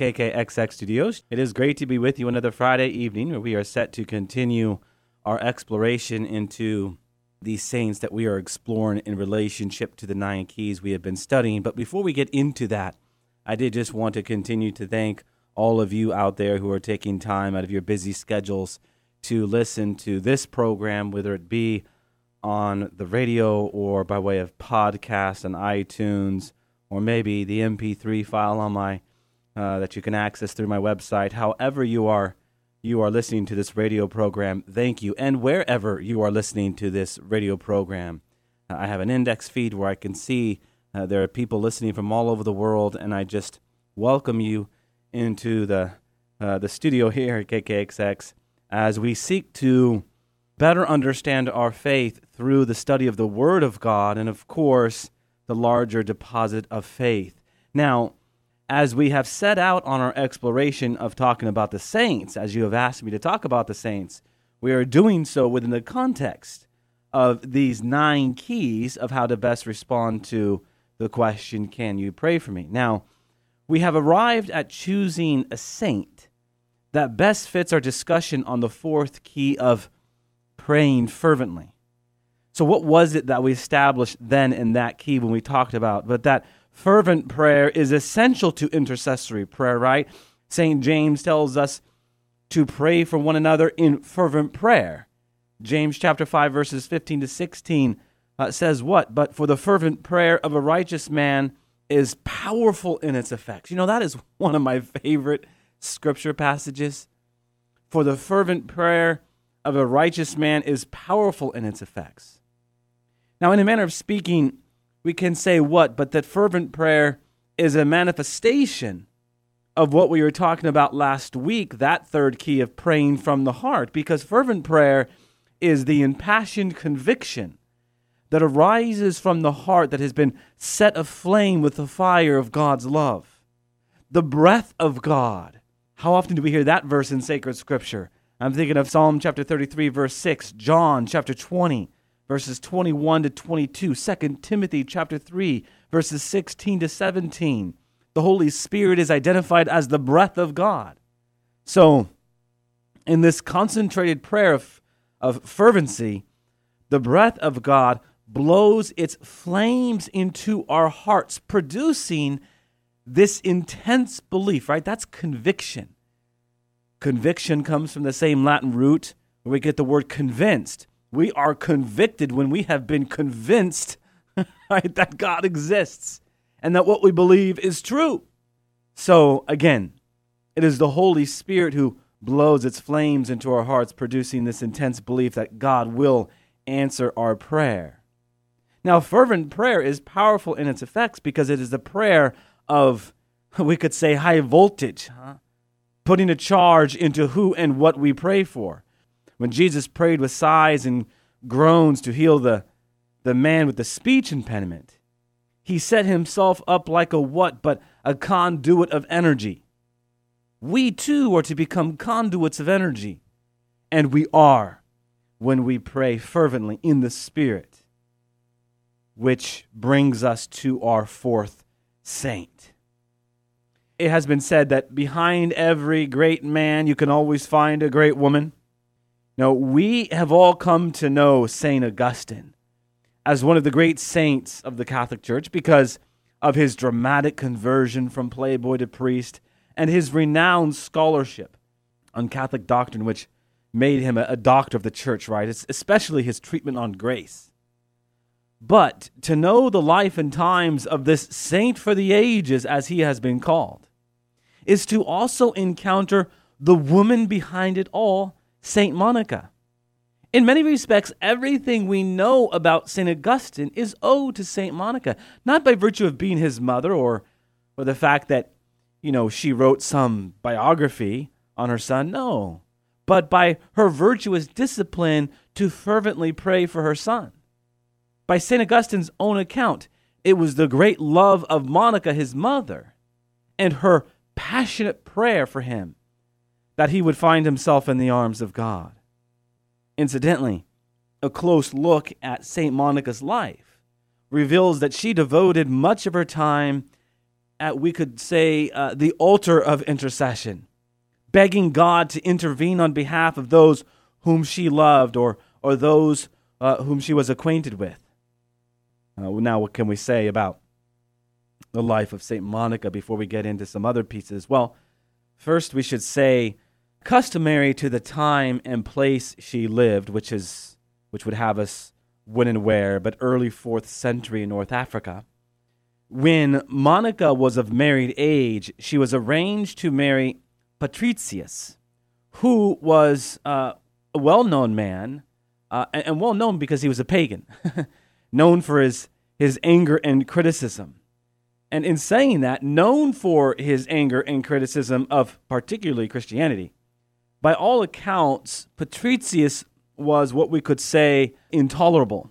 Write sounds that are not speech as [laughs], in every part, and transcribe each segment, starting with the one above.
KKXX Studios. It is great to be with you another Friday evening where we are set to continue our exploration into these saints that we are exploring in relationship to the nine keys we have been studying. But before we get into that, I did just want to continue to thank all of you out there who are taking time out of your busy schedules to listen to this program, whether it be on the radio or by way of podcast on iTunes, or maybe the MP3 file on my uh, that you can access through my website. However, you are you are listening to this radio program, thank you. And wherever you are listening to this radio program, uh, I have an index feed where I can see uh, there are people listening from all over the world, and I just welcome you into the uh, the studio here at KKXX as we seek to better understand our faith through the study of the Word of God and, of course, the larger deposit of faith. Now, as we have set out on our exploration of talking about the saints, as you have asked me to talk about the saints, we are doing so within the context of these nine keys of how to best respond to the question, Can you pray for me? Now, we have arrived at choosing a saint that best fits our discussion on the fourth key of praying fervently. So, what was it that we established then in that key when we talked about? But that fervent prayer is essential to intercessory prayer, right? St. James tells us to pray for one another in fervent prayer. James chapter 5 verses 15 to 16 uh, says what? But for the fervent prayer of a righteous man is powerful in its effects. You know that is [laughs] one of my favorite scripture passages. For the fervent prayer of a righteous man is powerful in its effects. Now, in a manner of speaking, we can say what? But that fervent prayer is a manifestation of what we were talking about last week, that third key of praying from the heart, because fervent prayer is the impassioned conviction that arises from the heart that has been set aflame with the fire of God's love. The breath of God. How often do we hear that verse in sacred scripture? I'm thinking of Psalm chapter 33, verse 6, John chapter 20, verses 21 to 22, 2 Timothy chapter 3, verses 16 to 17. The Holy Spirit is identified as the breath of God. So, in this concentrated prayer of, of fervency, the breath of God blows its flames into our hearts, producing this intense belief, right? That's conviction. Conviction comes from the same Latin root where we get the word convinced. We are convicted when we have been convinced [laughs] right, that God exists and that what we believe is true. So, again, it is the Holy Spirit who blows its flames into our hearts, producing this intense belief that God will answer our prayer. Now, fervent prayer is powerful in its effects because it is the prayer of, [laughs] we could say, high voltage, huh? putting a charge into who and what we pray for when Jesus prayed with sighs and groans to heal the, the man with the speech impediment, he set himself up like a what but a conduit of energy. We too are to become conduits of energy, and we are when we pray fervently in the Spirit, which brings us to our fourth saint. It has been said that behind every great man, you can always find a great woman. Now, we have all come to know St. Augustine as one of the great saints of the Catholic Church because of his dramatic conversion from playboy to priest and his renowned scholarship on Catholic doctrine, which made him a, doctor of the church, right? It's especially his treatment on grace. But to know the life and times of this saint for the ages, as he has been called, is to also encounter the woman behind it all, St. Monica. In many respects, everything we know about St. Augustine is owed to St. Monica, not by virtue of being his mother or, or the fact that, you know, she wrote some biography on her son? No, but by her virtuous discipline to fervently pray for her son. By St. Augustine's own account, it was the great love of Monica, his mother, and her passionate prayer for him that he would find himself in the arms of God. Incidentally, a close look at St. Monica's life reveals that she devoted much of her time at, we could say, uh, the altar of intercession, begging God to intervene on behalf of those whom she loved or, or those uh, whom she was acquainted with. Uh, now, what can we say about the life of St. Monica before we get into some other pieces? Well, first we should say, customary to the time and place she lived, which is which would have us when and where, but early fourth century North Africa. When Monica was of married age, she was arranged to marry Patricius, who was uh, a well known man, uh, and, and well known because he was a pagan. [laughs] known for his, his anger and criticism. And in saying that, known for his anger and criticism of particularly Christianity. By all accounts, Patricius was what we could say intolerable.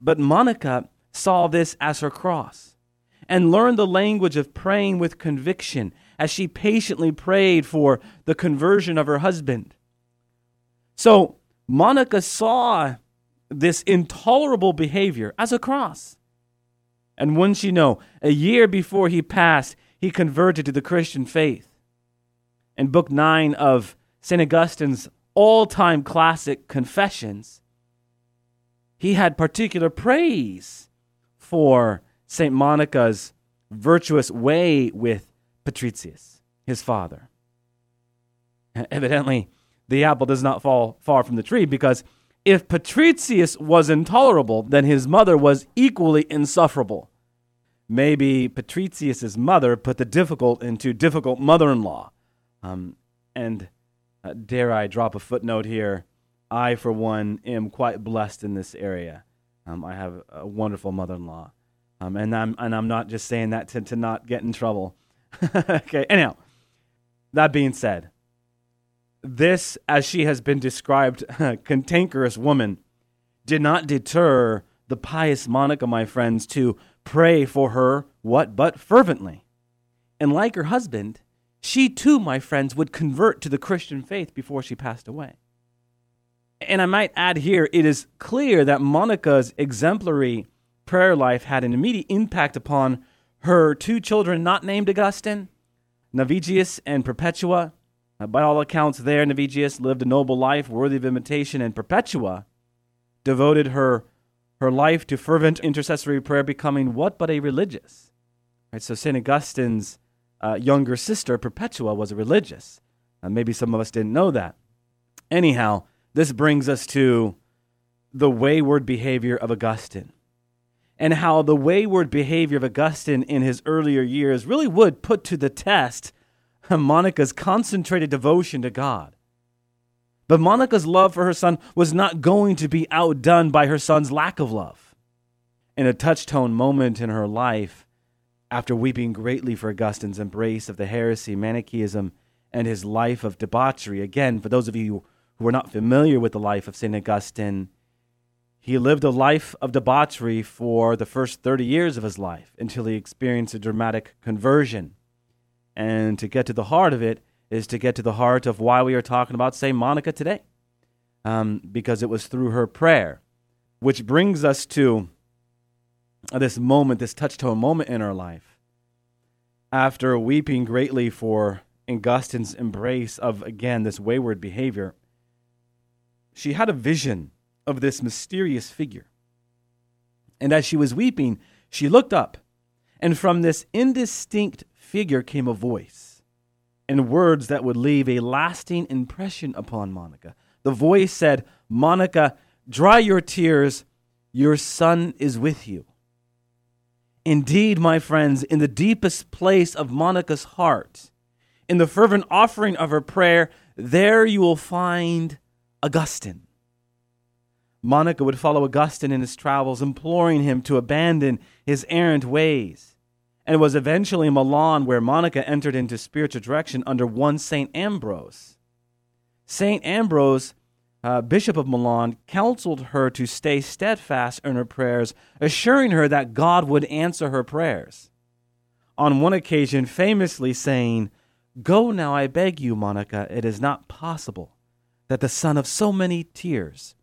But Monica saw this as her cross and learned the language of praying with conviction as she patiently prayed for the conversion of her husband. So Monica saw this intolerable behavior as a cross. And wouldn't you know, a year before he passed, he converted to the Christian faith. In Book 9 of St. Augustine's all time classic Confessions, he had particular praise for St. Monica's virtuous way with Patricius, his father. Evidently, the apple does not fall far from the tree because if Patricius was intolerable, then his mother was equally insufferable. Maybe Patricius's mother put the difficult into difficult mother in law. Um, and uh, dare I drop a footnote here? I, for one, am quite blessed in this area. Um, I have a wonderful mother in law. Um, and, I'm, and I'm not just saying that to, to not get in trouble. [laughs] okay, anyhow, that being said, this, as she has been described, [laughs] cantankerous woman, did not deter the pious Monica, my friends, to pray for her, what but fervently. And like her husband, she too, my friends, would convert to the Christian faith before she passed away. And I might add here, it is clear that Monica's exemplary prayer life had an immediate impact upon her two children, not named Augustine, Navigius and Perpetua, by all accounts, there, Navigius lived a noble life worthy of imitation, and Perpetua devoted her, her life to fervent intercessory prayer, becoming what but a religious. Right, so St. Augustine's uh, younger sister, Perpetua, was a religious. Uh, maybe some of us didn't know that. Anyhow, this brings us to the wayward behavior of Augustine and how the wayward behavior of Augustine in his earlier years really would put to the test Monica's concentrated devotion to God. But Monica's love for her son was not going to be outdone by her son's lack of love. In a touchstone moment in her life, after weeping greatly for Augustine's embrace of the heresy, Manichaeism, and his life of debauchery, again, for those of you who are not familiar with the life of St. Augustine, he lived a life of debauchery for the first 30 years of his life until he experienced a dramatic conversion. And to get to the heart of it is to get to the heart of why we are talking about St. Monica today. Um, because it was through her prayer, which brings us to this moment, this touchstone moment in her life. After weeping greatly for Augustine's embrace of, again, this wayward behavior, she had a vision of this mysterious figure. And as she was weeping, she looked up, and from this indistinct figure came a voice and words that would leave a lasting impression upon Monica. The voice said, Monica, dry your tears. Your son is with you. Indeed, my friends, in the deepest place of Monica's heart, in the fervent offering of her prayer, there you will find Augustine. Monica would follow Augustine in his travels, imploring him to abandon his errant ways And it was eventually in Milan where Monica entered into spiritual direction under one St. Ambrose. St. Ambrose, uh, Bishop of Milan, counseled her to stay steadfast in her prayers, assuring her that God would answer her prayers. On one occasion, famously saying, Go now, I beg you, Monica, it is not possible that the son of so many tears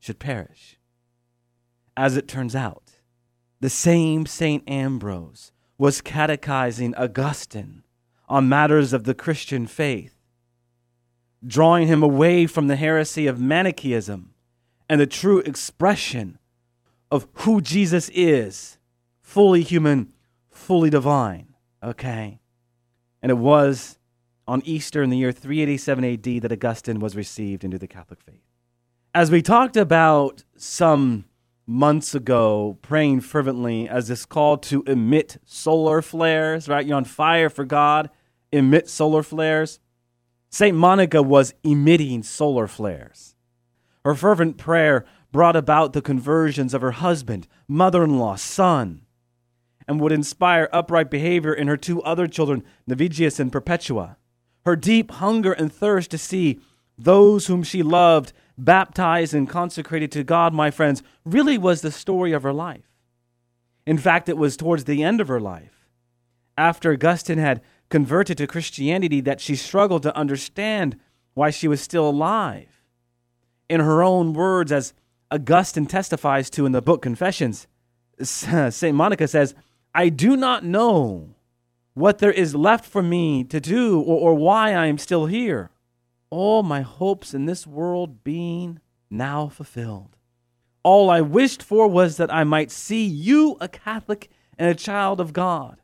should perish. As it turns out, the same St. Ambrose was catechizing Augustine on matters of the Christian faith, drawing him away from the heresy of Manichaeism and the true expression of who Jesus is fully human, fully divine. Okay? And it was on Easter in the year 387 AD that Augustine was received into the Catholic faith. As we talked about some months ago, praying fervently as this call to emit solar flares, right? You're on fire for God, emit solar flares. St. Monica was emitting solar flares. Her fervent prayer brought about the conversions of her husband, mother in law, son, and would inspire upright behavior in her two other children, Navigius and Perpetua. Her deep hunger and thirst to see those whom she loved baptized and consecrated to God, my friends, really was the story of her life. In fact, it was towards the end of her life, after Augustine had converted to Christianity, that she struggled to understand why she was still alive. In her own words, as Augustine testifies to in the book Confessions, St. [laughs] Monica says, I do not know what there is left for me to do or, or why I am still here all my hopes in this world being now fulfilled. All I wished for was that I might see you a Catholic and a child of God.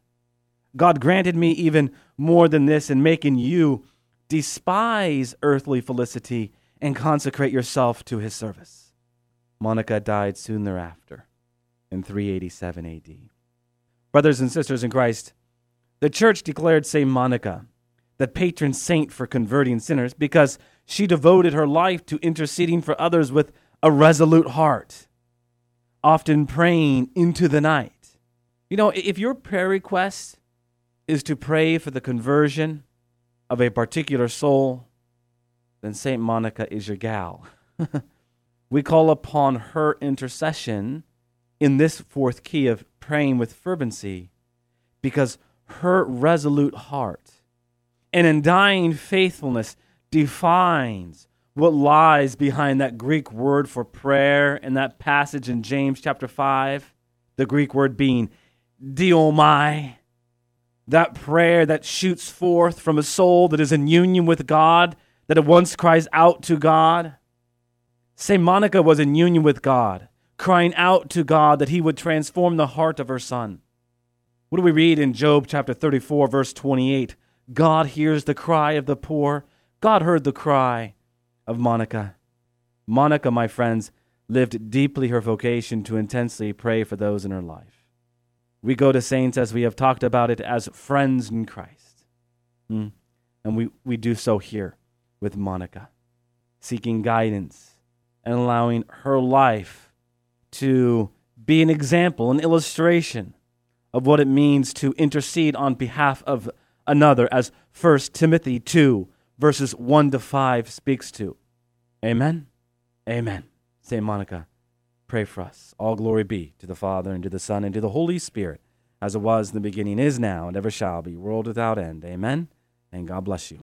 God granted me even more than this in making you despise earthly felicity and consecrate yourself to his service. Monica died soon thereafter in 387 AD. Brothers and sisters in Christ, the church declared St. Monica the patron saint for converting sinners because she devoted her life to interceding for others with a resolute heart, often praying into the night. You know, if your prayer request is to pray for the conversion of a particular soul, then St. Monica is your gal. [laughs] we call upon her intercession in this fourth key of praying with fervency because her resolute heart and undying faithfulness defines what lies behind that Greek word for prayer in that passage in James chapter 5. The Greek word being deiomai. That prayer that shoots forth from a soul that is in union with God, that at once cries out to God. St. Monica was in union with God, crying out to God that he would transform the heart of her son. What do we read in Job chapter 34, verse 28? God hears the cry of the poor. God heard the cry of Monica. Monica, my friends, lived deeply her vocation to intensely pray for those in her life. We go to saints as we have talked about it as friends in Christ. Hmm. And we, we do so here with Monica, seeking guidance and allowing her life to be an example, an illustration of what it means to intercede on behalf of another, as 1 Timothy 2, verses 1 to 5 speaks to. Amen? Amen. St. Monica, pray for us. All glory be to the Father, and to the Son, and to the Holy Spirit, as it was in the beginning, is now, and ever shall be, world without end. Amen. And God bless you.